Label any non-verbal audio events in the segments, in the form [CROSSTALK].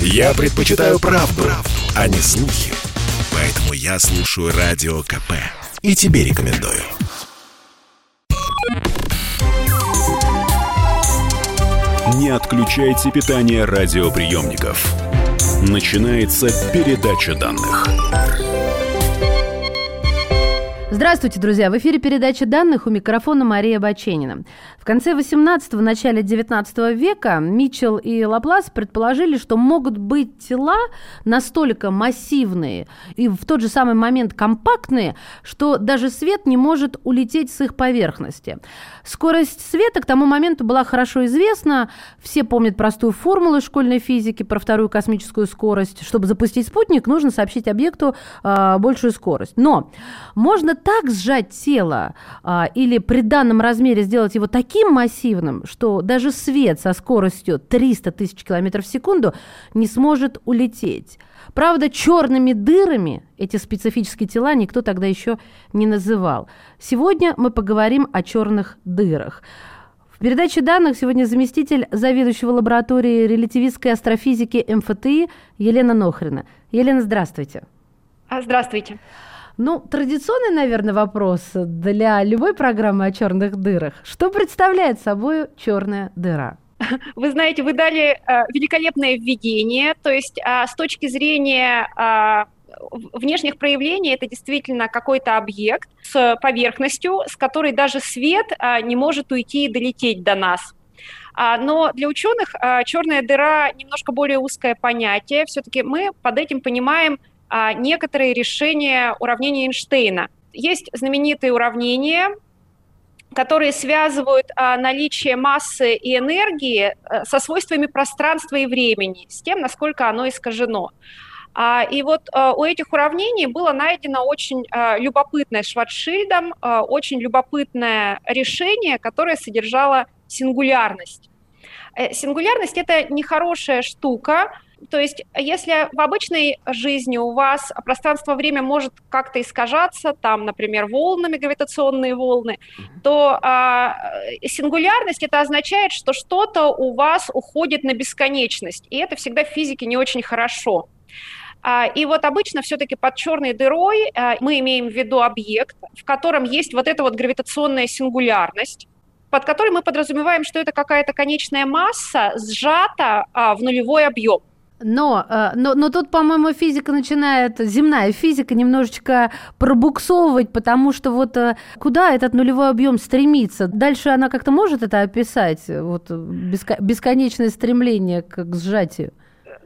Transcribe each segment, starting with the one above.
Я предпочитаю правду, правду, а не слухи. Поэтому я слушаю Радио КП. И тебе рекомендую. Не отключайте питание радиоприемников. Начинается передача данных. Здравствуйте, друзья! В эфире передача данных у микрофона Мария Баченина. В конце 18-го, начале 19 века Митчелл и Лаплас предположили, что могут быть тела настолько массивные и в тот же самый момент компактные, что даже свет не может улететь с их поверхности. Скорость света к тому моменту была хорошо известна. Все помнят простую формулу школьной физики про вторую космическую скорость. Чтобы запустить спутник, нужно сообщить объекту э, большую скорость. Но можно так сжать тело а, или при данном размере сделать его таким массивным, что даже свет со скоростью 300 тысяч километров в секунду не сможет улететь. Правда, черными дырами эти специфические тела никто тогда еще не называл. Сегодня мы поговорим о черных дырах. В передаче данных сегодня заместитель заведующего лаборатории релятивистской астрофизики МФТИ Елена Нохрина. Елена, здравствуйте. Здравствуйте. Ну, традиционный, наверное, вопрос для любой программы о черных дырах. Что представляет собой черная дыра? [LAUGHS] Вы знаете, вы дали э, великолепное введение, то есть э, с точки зрения э, внешних проявлений это действительно какой-то объект с поверхностью, с которой даже свет э, не может уйти и долететь до нас. Но для ученых черная дыра немножко более узкое понятие. Все-таки мы под этим понимаем некоторые решения уравнения Эйнштейна. Есть знаменитые уравнения, которые связывают а, наличие массы и энергии а, со свойствами пространства и времени, с тем, насколько оно искажено. А, и вот а, у этих уравнений было найдено очень а, любопытное Шварцшильдом, а, очень любопытное решение, которое содержало сингулярность. Э, сингулярность – это нехорошая штука, то есть, если в обычной жизни у вас пространство-время может как-то искажаться, там, например, волнами, гравитационные волны, то э, сингулярность это означает, что что-то у вас уходит на бесконечность, и это всегда в физике не очень хорошо. А, и вот обычно все-таки под черной дырой а, мы имеем в виду объект, в котором есть вот эта вот гравитационная сингулярность, под которой мы подразумеваем, что это какая-то конечная масса сжата а, в нулевой объем. Но, э, но, но тут, по-моему, физика начинает, земная физика немножечко пробуксовывать, потому что вот э, куда этот нулевой объем стремится? Дальше она как-то может это описать, вот бесконечное стремление к сжатию?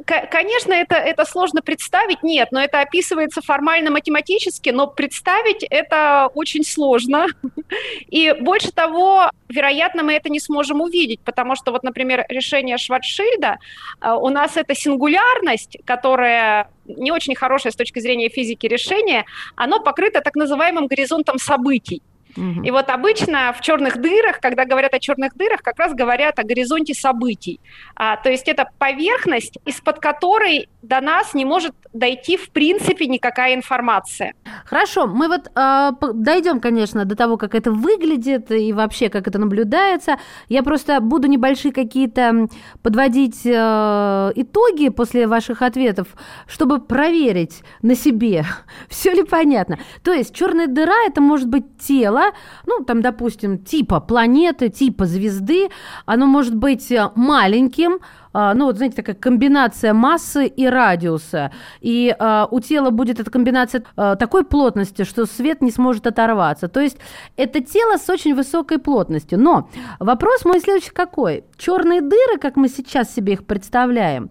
Конечно, это, это сложно представить, нет, но это описывается формально-математически, но представить это очень сложно. [LAUGHS] И больше того, вероятно, мы это не сможем увидеть, потому что вот, например, решение Шварцшильда, э, у нас это сингулярность, которая не очень хорошая с точки зрения физики решение, оно покрыто так называемым горизонтом событий. Угу. И вот обычно в черных дырах, когда говорят о черных дырах, как раз говорят о горизонте событий. А, то есть это поверхность, из-под которой до нас не может дойти в принципе никакая информация. Хорошо, мы вот э, дойдем, конечно, до того, как это выглядит и вообще как это наблюдается. Я просто буду небольшие какие-то подводить э, итоги после ваших ответов, чтобы проверить на себе, [LAUGHS] все ли понятно. То есть черная дыра это может быть тело тело, ну, там, допустим, типа планеты, типа звезды, оно может быть э, маленьким, а, ну, вот, знаете, такая комбинация массы и радиуса. И а, у тела будет эта комбинация а, такой плотности, что свет не сможет оторваться. То есть это тело с очень высокой плотностью. Но вопрос мой следующий какой? Черные дыры, как мы сейчас себе их представляем,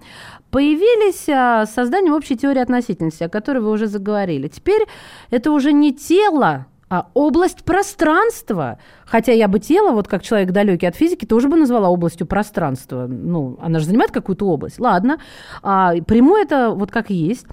появились а, с созданием общей теории относительности, о которой вы уже заговорили. Теперь это уже не тело, область пространства. Хотя я бы тело, вот как человек далекий от физики, тоже бы назвала областью пространства. Ну, она же занимает какую-то область. Ладно, а, приму это вот как есть.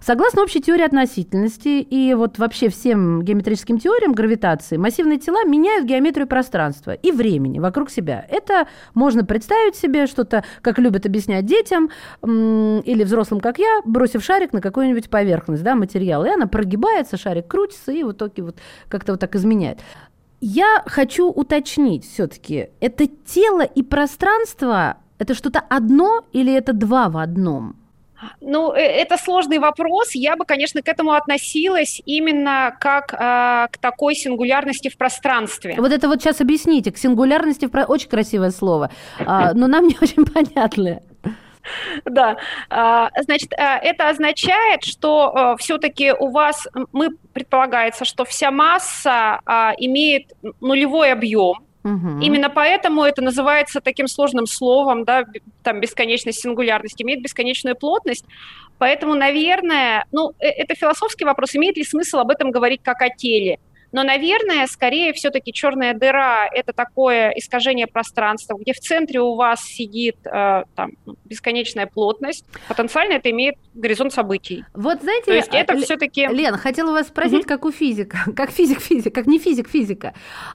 Согласно общей теории относительности и вот вообще всем геометрическим теориям гравитации, массивные тела меняют геометрию пространства и времени вокруг себя. Это можно представить себе что-то, как любят объяснять детям или взрослым, как я, бросив шарик на какую-нибудь поверхность, да, материал, и она прогибается, шарик крутится и в итоге вот как-то вот так изменяет. Я хочу уточнить все-таки, это тело и пространство Это что-то одно или это два в одном? Ну, э, это сложный вопрос. Я бы, конечно, к этому относилась именно как э, к такой сингулярности в пространстве. Вот это вот сейчас объясните. К сингулярности в про... очень красивое слово, а, но нам не очень [LAUGHS] понятное. [LAUGHS] Да, а, значит, э, это означает, что э, все-таки у вас, мы предполагается, что вся масса а, имеет нулевой объем, Угу. Именно поэтому это называется таким сложным словом, да, там бесконечность сингулярность, имеет бесконечную плотность. Поэтому, наверное, ну, э, это философский вопрос, имеет ли смысл об этом говорить как о теле? Но, наверное, скорее все-таки черная дыра – это такое искажение пространства, где в центре у вас сидит э, там, бесконечная плотность. Потенциально это имеет горизонт событий. Вот знаете, То есть это все-таки... Лен, хотела вас спросить, mm-hmm. как у физика, [LAUGHS] как физик-физик, как не физик-физика.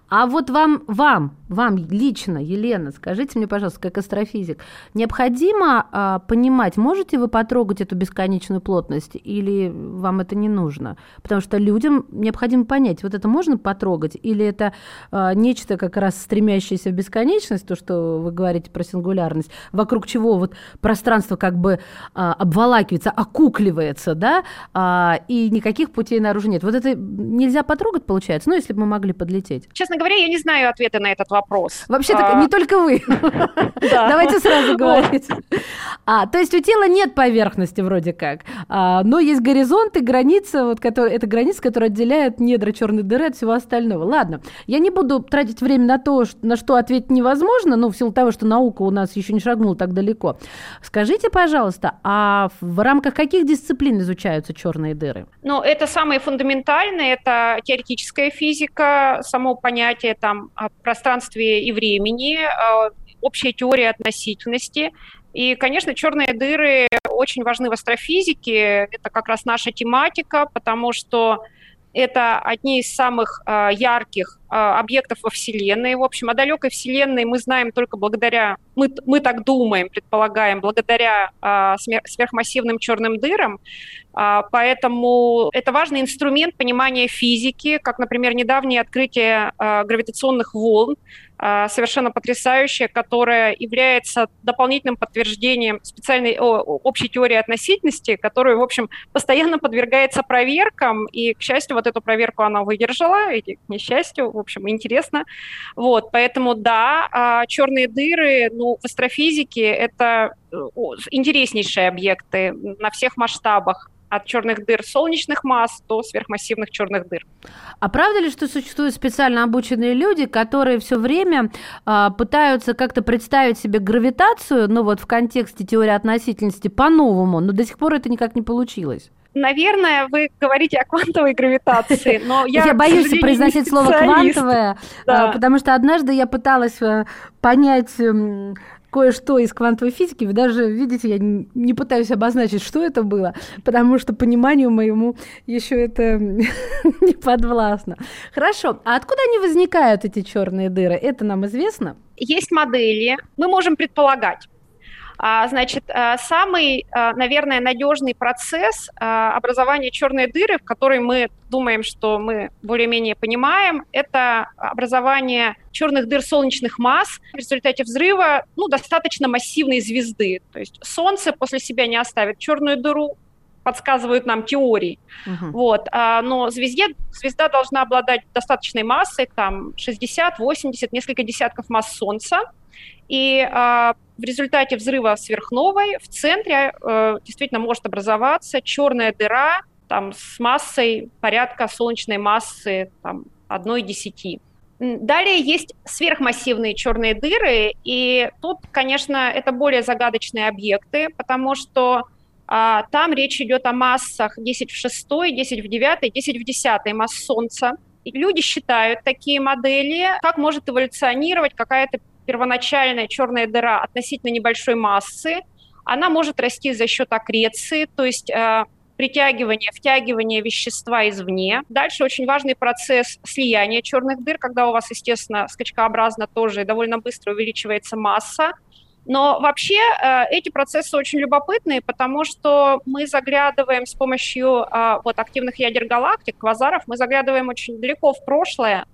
А вот вам, вам, вам лично, Елена, скажите мне, пожалуйста, как астрофизик, необходимо а, понимать, можете вы потрогать эту бесконечную плотность или вам это не нужно? Потому что людям необходимо понять, вот это можно потрогать или это а, нечто как раз стремящееся в бесконечность, то, что вы говорите про сингулярность, вокруг чего вот пространство как бы а, обволакивается, окукливается, да, а, и никаких путей наружу нет. Вот это нельзя потрогать, получается, ну, если бы мы могли подлететь. Честно говоря, я не знаю ответа на этот вопрос. Вообще-то а... не только вы. [LAUGHS] Давайте сразу говорить. А, то есть у тела нет поверхности вроде как, а, но есть горизонт и граница, вот, который, это граница, которая отделяет недра черной дыры от всего остального. Ладно, я не буду тратить время на то, на что ответить невозможно, ну, в силу того, что наука у нас еще не шагнула так далеко. Скажите, пожалуйста, а в рамках каких дисциплин изучаются черные дыры? Ну, это самые фундаментальные, это теоретическая физика, само понятие там пространства пространстве и времени, а, общая теория относительности. И, конечно, черные дыры очень важны в астрофизике. Это как раз наша тематика, потому что это одни из самых э, ярких э, объектов во Вселенной. В общем, о далекой Вселенной мы знаем только благодаря, мы, мы так думаем, предполагаем, благодаря э, сверхмассивным черным дырам. Э, поэтому это важный инструмент понимания физики, как, например, недавнее открытие э, гравитационных волн, а, совершенно потрясающая, которая является дополнительным подтверждением специальной о, общей теории относительности, которая, в общем, постоянно подвергается проверкам, и, к счастью, вот эту проверку она выдержала, и, к несчастью, в общем, интересно. Вот, поэтому, да, а, черные дыры, ну, в астрофизике это э, интереснейшие объекты на всех масштабах от черных дыр солнечных масс до сверхмассивных черных дыр. А правда ли, что существуют специально обученные люди, которые все время э, пытаются как-то представить себе гравитацию, ну вот в контексте теории относительности по-новому, но до сих пор это никак не получилось? Наверное, вы говорите о квантовой гравитации, но я, я боюсь произносить слово квантовое, да. А, потому что однажды я пыталась э, понять кое-что из квантовой физики. Вы даже, видите, я не пытаюсь обозначить, что это было, потому что пониманию моему еще это [LAUGHS] не подвластно. Хорошо. А откуда они возникают, эти черные дыры? Это нам известно? Есть модели. Мы можем предполагать. А, значит, а, самый, а, наверное, надежный процесс образования черной дыры, в которой мы думаем, что мы более-менее понимаем, это образование черных дыр солнечных масс в результате взрыва ну, достаточно массивной звезды. То есть Солнце после себя не оставит черную дыру, подсказывают нам теории. Uh-huh. Вот. А, но звезде, звезда должна обладать достаточной массой, там 60, 80, несколько десятков масс Солнца. И а, в результате взрыва сверхновой в центре э, действительно может образоваться черная дыра там, с массой порядка солнечной массы там, 1,10. Далее есть сверхмассивные черные дыры, и тут, конечно, это более загадочные объекты, потому что а, там речь идет о массах 10 в 6, 10 в 9, 10 в 10 масс Солнца. И люди считают такие модели, как может эволюционировать какая-то первоначальная черная дыра относительно небольшой массы, она может расти за счет аккреции, то есть э, притягивания, втягивания вещества извне. Дальше очень важный процесс слияния черных дыр, когда у вас, естественно, скачкообразно тоже довольно быстро увеличивается масса. Но вообще э, эти процессы очень любопытные, потому что мы заглядываем с помощью э, вот, активных ядер галактик, квазаров, мы заглядываем очень далеко в прошлое,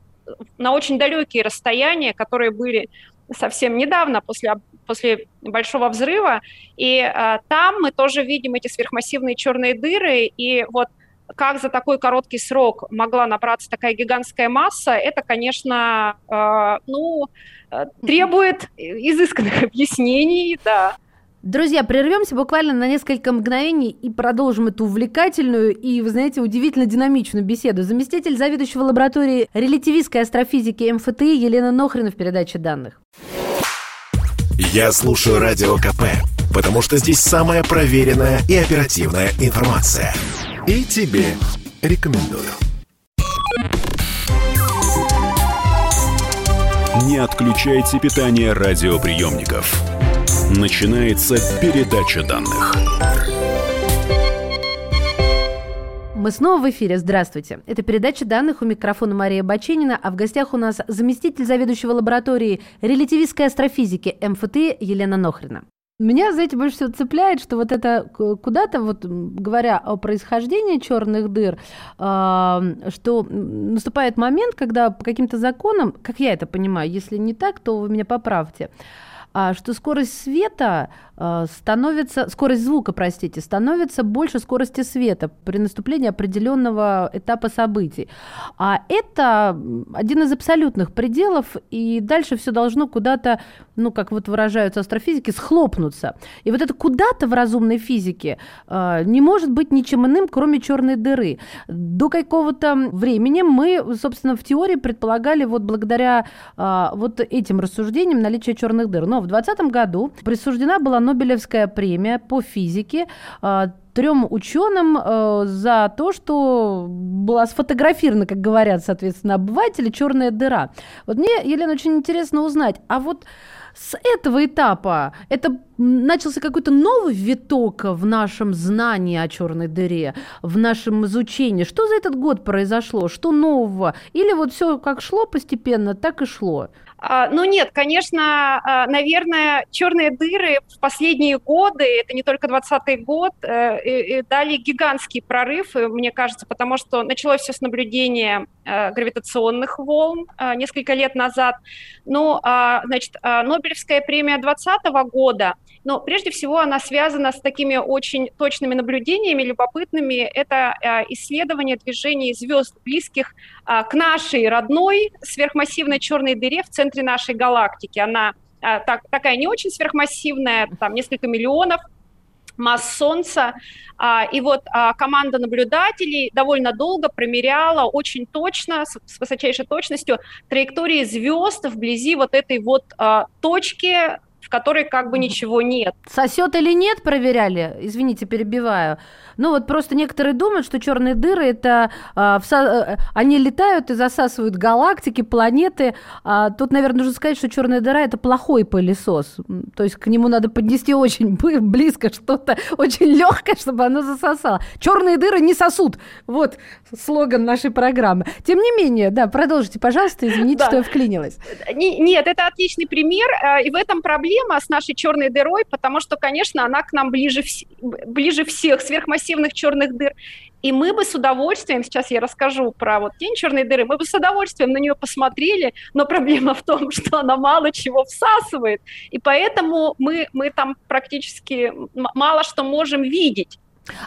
на очень далекие расстояния, которые были совсем недавно, после, после большого взрыва, и э, там мы тоже видим эти сверхмассивные черные дыры, и вот как за такой короткий срок могла набраться такая гигантская масса, это, конечно, э, ну, э, требует изысканных объяснений, да. Друзья, прервемся буквально на несколько мгновений и продолжим эту увлекательную и, вы знаете, удивительно динамичную беседу. Заместитель заведующего лаборатории релятивистской астрофизики МФТИ Елена Нохрина в передаче данных. Я слушаю Радио КП, потому что здесь самая проверенная и оперативная информация. И тебе рекомендую. Не отключайте питание радиоприемников. Начинается передача данных. Мы снова в эфире. Здравствуйте. Это передача данных у микрофона Мария Баченина, а в гостях у нас заместитель заведующего лабораторией релятивистской астрофизики МФТ Елена Нохрина. Меня, знаете, больше всего цепляет, что вот это куда-то, вот говоря о происхождении черных дыр, э, что наступает момент, когда по каким-то законам, как я это понимаю, если не так, то вы меня поправьте, а, что скорость света а, становится, скорость звука, простите, становится больше скорости света при наступлении определенного этапа событий. А это один из абсолютных пределов, и дальше все должно куда-то, ну, как вот выражаются астрофизики, схлопнуться. И вот это куда-то в разумной физике а, не может быть ничем иным, кроме черной дыры. До какого-то времени мы, собственно, в теории предполагали вот благодаря вот этим рассуждениям наличие черных дыр. Но в 2020 году присуждена была Нобелевская премия по физике а, трем ученым э, за то, что была сфотографирована, как говорят, соответственно, обыватели, черная дыра. Вот мне, Елена, очень интересно узнать, а вот с этого этапа это начался какой-то новый виток в нашем знании о черной дыре, в нашем изучении. Что за этот год произошло? Что нового? Или вот все как шло постепенно, так и шло? А, ну нет, конечно, а, наверное, черные дыры в последние годы, это не только 20 год, э, дали гигантский прорыв, мне кажется, потому что началось все с наблюдения э, гравитационных волн э, несколько лет назад. Ну, а, значит, Нобелевская премия 2020 года – но прежде всего она связана с такими очень точными наблюдениями, любопытными. Это э, исследование движений звезд, близких э, к нашей родной сверхмассивной черной дыре в центре нашей галактики. Она э, так, такая не очень сверхмассивная, там несколько миллионов масс Солнца. И вот команда наблюдателей довольно долго промеряла очень точно, с высочайшей точностью, траектории звезд вблизи вот этой вот точки в которой как бы ничего нет. Сосет или нет, проверяли? Извините, перебиваю. Ну вот просто некоторые думают, что черные дыры это а, всо... Э, они летают и засасывают галактики, планеты. А, тут, наверное, нужно сказать, что черная дыра это плохой пылесос. То есть к нему надо поднести очень [LAUGHS] близко что-то очень легкое, чтобы оно засосало. Черные дыры не сосут. Вот слоган нашей программы. Тем не менее, да, продолжите, пожалуйста, извините, да. что я вклинилась. Нет, это отличный пример, э, и в этом проблема с нашей черной дырой, потому что, конечно, она к нам ближе, ближе всех сверхмассивных массивных черных дыр. И мы бы с удовольствием, сейчас я расскажу про вот тень черной дыры, мы бы с удовольствием на нее посмотрели, но проблема в том, [LAUGHS] что она мало чего всасывает, и поэтому мы, мы там практически мало что можем видеть.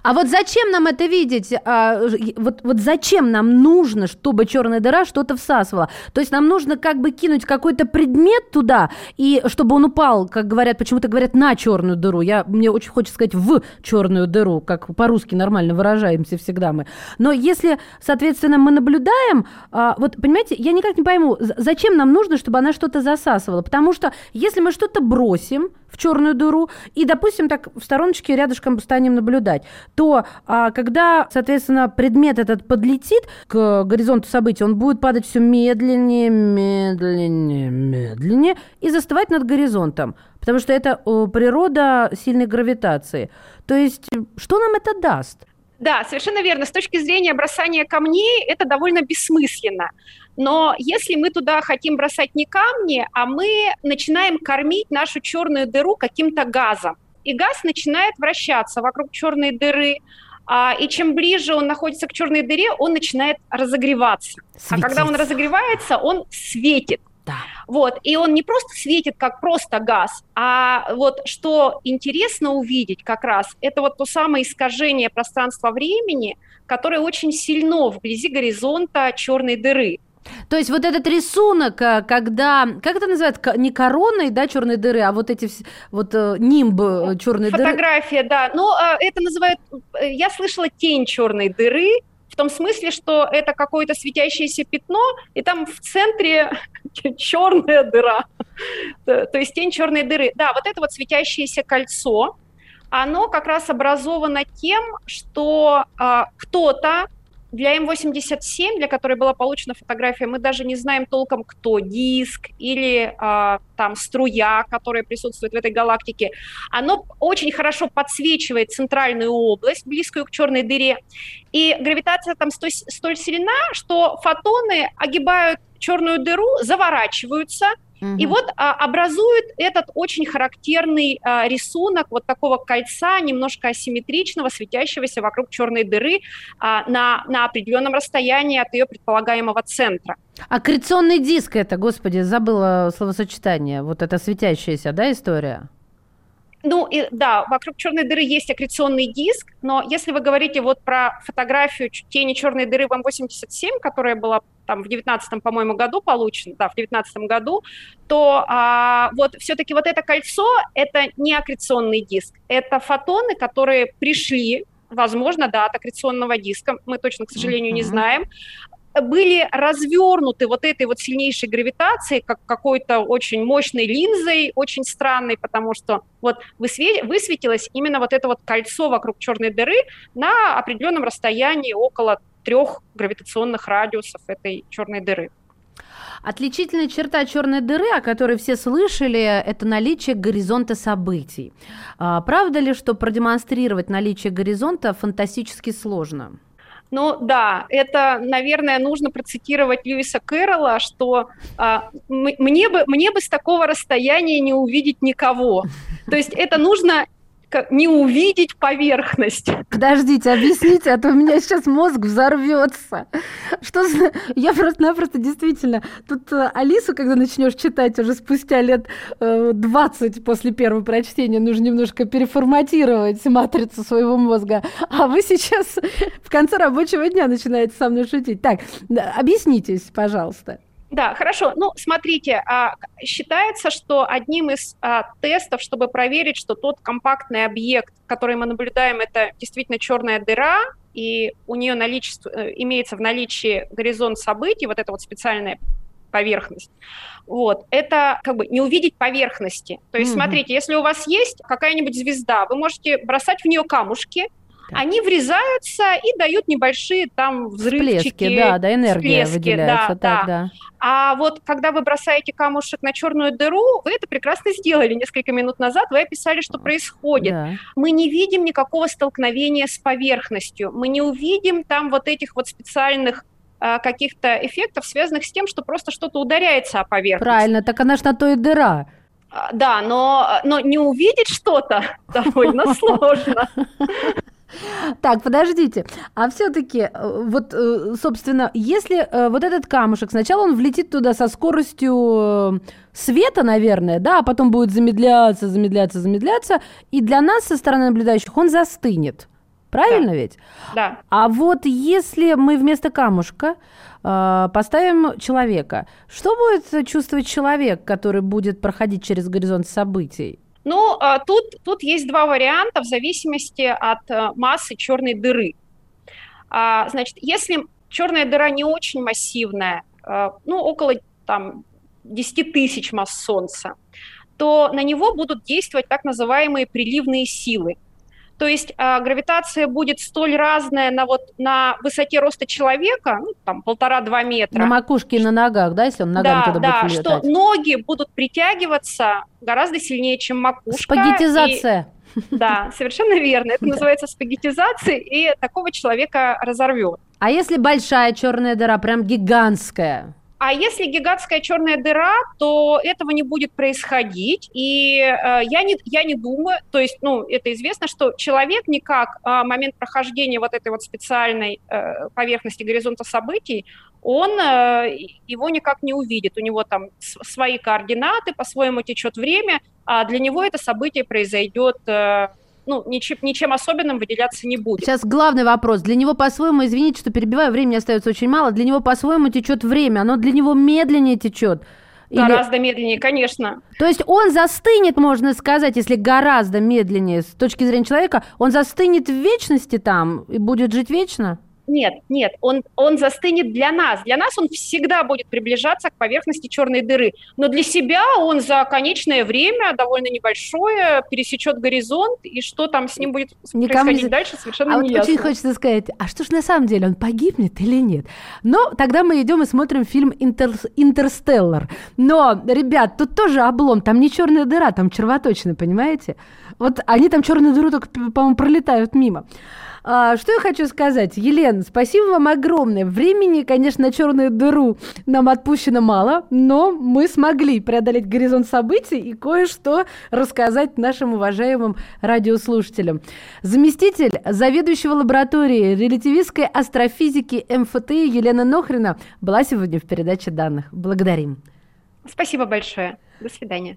А вот зачем нам это видеть? А, вот, вот зачем нам нужно, чтобы черная дыра что-то всасывала? То есть нам нужно как бы кинуть какой-то предмет туда, и чтобы он упал, как говорят, почему-то говорят на черную дыру. Я, мне очень хочется сказать в черную дыру, как по-русски нормально выражаемся всегда мы. Но если, соответственно, мы наблюдаем, а, вот понимаете, я никак не пойму, зачем нам нужно, чтобы она что-то засасывала? Потому что если мы что-то бросим, в черную дыру и, допустим, так в стороночке рядышком станем наблюдать, то а, когда, соответственно, предмет этот подлетит к горизонту событий, он будет падать все медленнее, медленнее, медленнее и застывать над горизонтом, потому что это природа сильной гравитации. То есть, что нам это даст? Да, совершенно верно. С точки зрения бросания камней это довольно бессмысленно. Но если мы туда хотим бросать не камни, а мы начинаем кормить нашу черную дыру каким-то газом, и газ начинает вращаться вокруг черной дыры, а, и чем ближе он находится к черной дыре, он начинает разогреваться. Светить. А когда он разогревается, он светит. Да. Вот, и он не просто светит как просто газ, а вот что интересно увидеть как раз, это вот то самое искажение пространства-времени, которое очень сильно вблизи горизонта черной дыры. То есть вот этот рисунок, э, когда, как это называется, не короной, да, черной дыры, а вот эти вот э, нимб э, черной дыры. Фотография, да. Но это называют, я слышала тень черной дыры, в том смысле, что это какое-то светящееся пятно, и там в центре [LAUGHS] черная дыра. То есть тень черной дыры. Да, вот это вот светящееся кольцо, оно как раз образовано тем, что э, кто-то для М87, для которой была получена фотография, мы даже не знаем толком, кто диск или э, там струя, которая присутствует в этой галактике. Оно очень хорошо подсвечивает центральную область, близкую к черной дыре. И гравитация там столь, столь сильна, что фотоны огибают черную дыру, заворачиваются – Угу. И вот а, образует этот очень характерный а, рисунок вот такого кольца, немножко асимметричного, светящегося вокруг черной дыры а, на, на определенном расстоянии от ее предполагаемого центра. Аккреционный диск это, господи, забыла словосочетание, вот эта светящаяся, да, история? Ну, и, да, вокруг черной дыры есть аккреционный диск, но если вы говорите вот про фотографию тени черной дыры в М87, которая была там в 19 по-моему, году получена, да, в 19 году, то а, вот все-таки вот это кольцо – это не аккреционный диск, это фотоны, которые пришли возможно, да, от аккреционного диска, мы точно, к сожалению, не знаем, были развернуты вот этой вот сильнейшей гравитацией, как какой-то очень мощной линзой, очень странной, потому что вот высветилось именно вот это вот кольцо вокруг черной дыры на определенном расстоянии около трех гравитационных радиусов этой черной дыры. Отличительная черта черной дыры, о которой все слышали, это наличие горизонта событий. А, правда ли, что продемонстрировать наличие горизонта фантастически сложно? Ну да, это, наверное, нужно процитировать Льюиса Кэрролла, что а, мне, бы, мне бы с такого расстояния не увидеть никого. То есть это нужно не увидеть поверхность. Подождите, объясните, а то у меня сейчас мозг взорвется. Что за... Я просто-напросто действительно... Тут э, Алису, когда начнешь читать уже спустя лет 20 э, после первого прочтения, нужно немножко переформатировать матрицу своего мозга. А вы сейчас в конце рабочего дня начинаете со мной шутить. Так, объяснитесь, пожалуйста. Да, хорошо. Ну, смотрите, а, считается, что одним из а, тестов, чтобы проверить, что тот компактный объект, который мы наблюдаем, это действительно черная дыра, и у нее наличество, э, имеется в наличии горизонт событий, вот эта вот специальная поверхность. Вот. Это как бы не увидеть поверхности. То есть, mm-hmm. смотрите, если у вас есть какая-нибудь звезда, вы можете бросать в нее камушки, они врезаются и дают небольшие там взрывчики. Всплески, да, да, энергия всплески, выделяется. Да, так, да. да. А вот когда вы бросаете камушек на черную дыру, вы это прекрасно сделали несколько минут назад, вы описали, что происходит. Да. Мы не видим никакого столкновения с поверхностью, мы не увидим там вот этих вот специальных а, каких-то эффектов, связанных с тем, что просто что-то ударяется о поверхность. Правильно, так она ж на то и дыра. А, да, но, но не увидеть что-то довольно [LAUGHS] сложно. Так, подождите. А все-таки, э, вот, э, собственно, если э, вот этот камушек, сначала он влетит туда со скоростью света, наверное, да, а потом будет замедляться, замедляться, замедляться, и для нас со стороны наблюдающих он застынет. Правильно да. ведь? Да. А вот если мы вместо камушка э, поставим человека, что будет чувствовать человек, который будет проходить через горизонт событий? Ну, а, тут, тут есть два варианта в зависимости от э, массы черной дыры. А, значит, если черная дыра не очень массивная, э, ну, около там, 10 тысяч масс Солнца, то на него будут действовать так называемые приливные силы. То есть э, гравитация будет столь разная на, вот, на высоте роста человека, ну, там полтора-два метра. На макушке и на ногах, да, если он ногами да, туда да, будет летать? что ноги будут притягиваться гораздо сильнее, чем макушка. Спагетизация. И, да, совершенно верно. Это [LAUGHS] называется спагетизацией, и такого человека разорвет. А если большая черная дыра, прям гигантская? А если гигантская черная дыра, то этого не будет происходить. И э, я, не, я не думаю, то есть, ну, это известно, что человек никак э, момент прохождения вот этой вот специальной э, поверхности горизонта событий, он э, его никак не увидит. У него там свои координаты, по-своему течет время, а для него это событие произойдет э, ну, ничем, ничем особенным выделяться не будет. Сейчас главный вопрос. Для него по-своему, извините, что перебиваю, времени остается очень мало, для него по-своему течет время, оно для него медленнее течет. Или... Гораздо медленнее, конечно. То есть он застынет, можно сказать, если гораздо медленнее с точки зрения человека, он застынет в вечности там и будет жить вечно? Нет, нет, он, он застынет для нас. Для нас он всегда будет приближаться к поверхности черной дыры. Но для себя он за конечное время, довольно небольшое, пересечет горизонт, и что там с ним будет Никому происходить не... дальше, совершенно а не вот ясно. очень хочется сказать, а что ж на самом деле, он погибнет или нет? Но тогда мы идем и смотрим фильм Интер... «Интерстеллар». Но, ребят, тут тоже облом, там не черная дыра, там червоточина, понимаете? Вот они там черную дыру только, по-моему, пролетают мимо. А, что я хочу сказать? Елена, спасибо вам огромное. Времени, конечно, на черную дыру нам отпущено мало, но мы смогли преодолеть горизонт событий и кое-что рассказать нашим уважаемым радиослушателям. Заместитель заведующего лабораторией релятивистской астрофизики МФТ Елена Нохрина была сегодня в передаче данных. Благодарим. Спасибо большое. До свидания.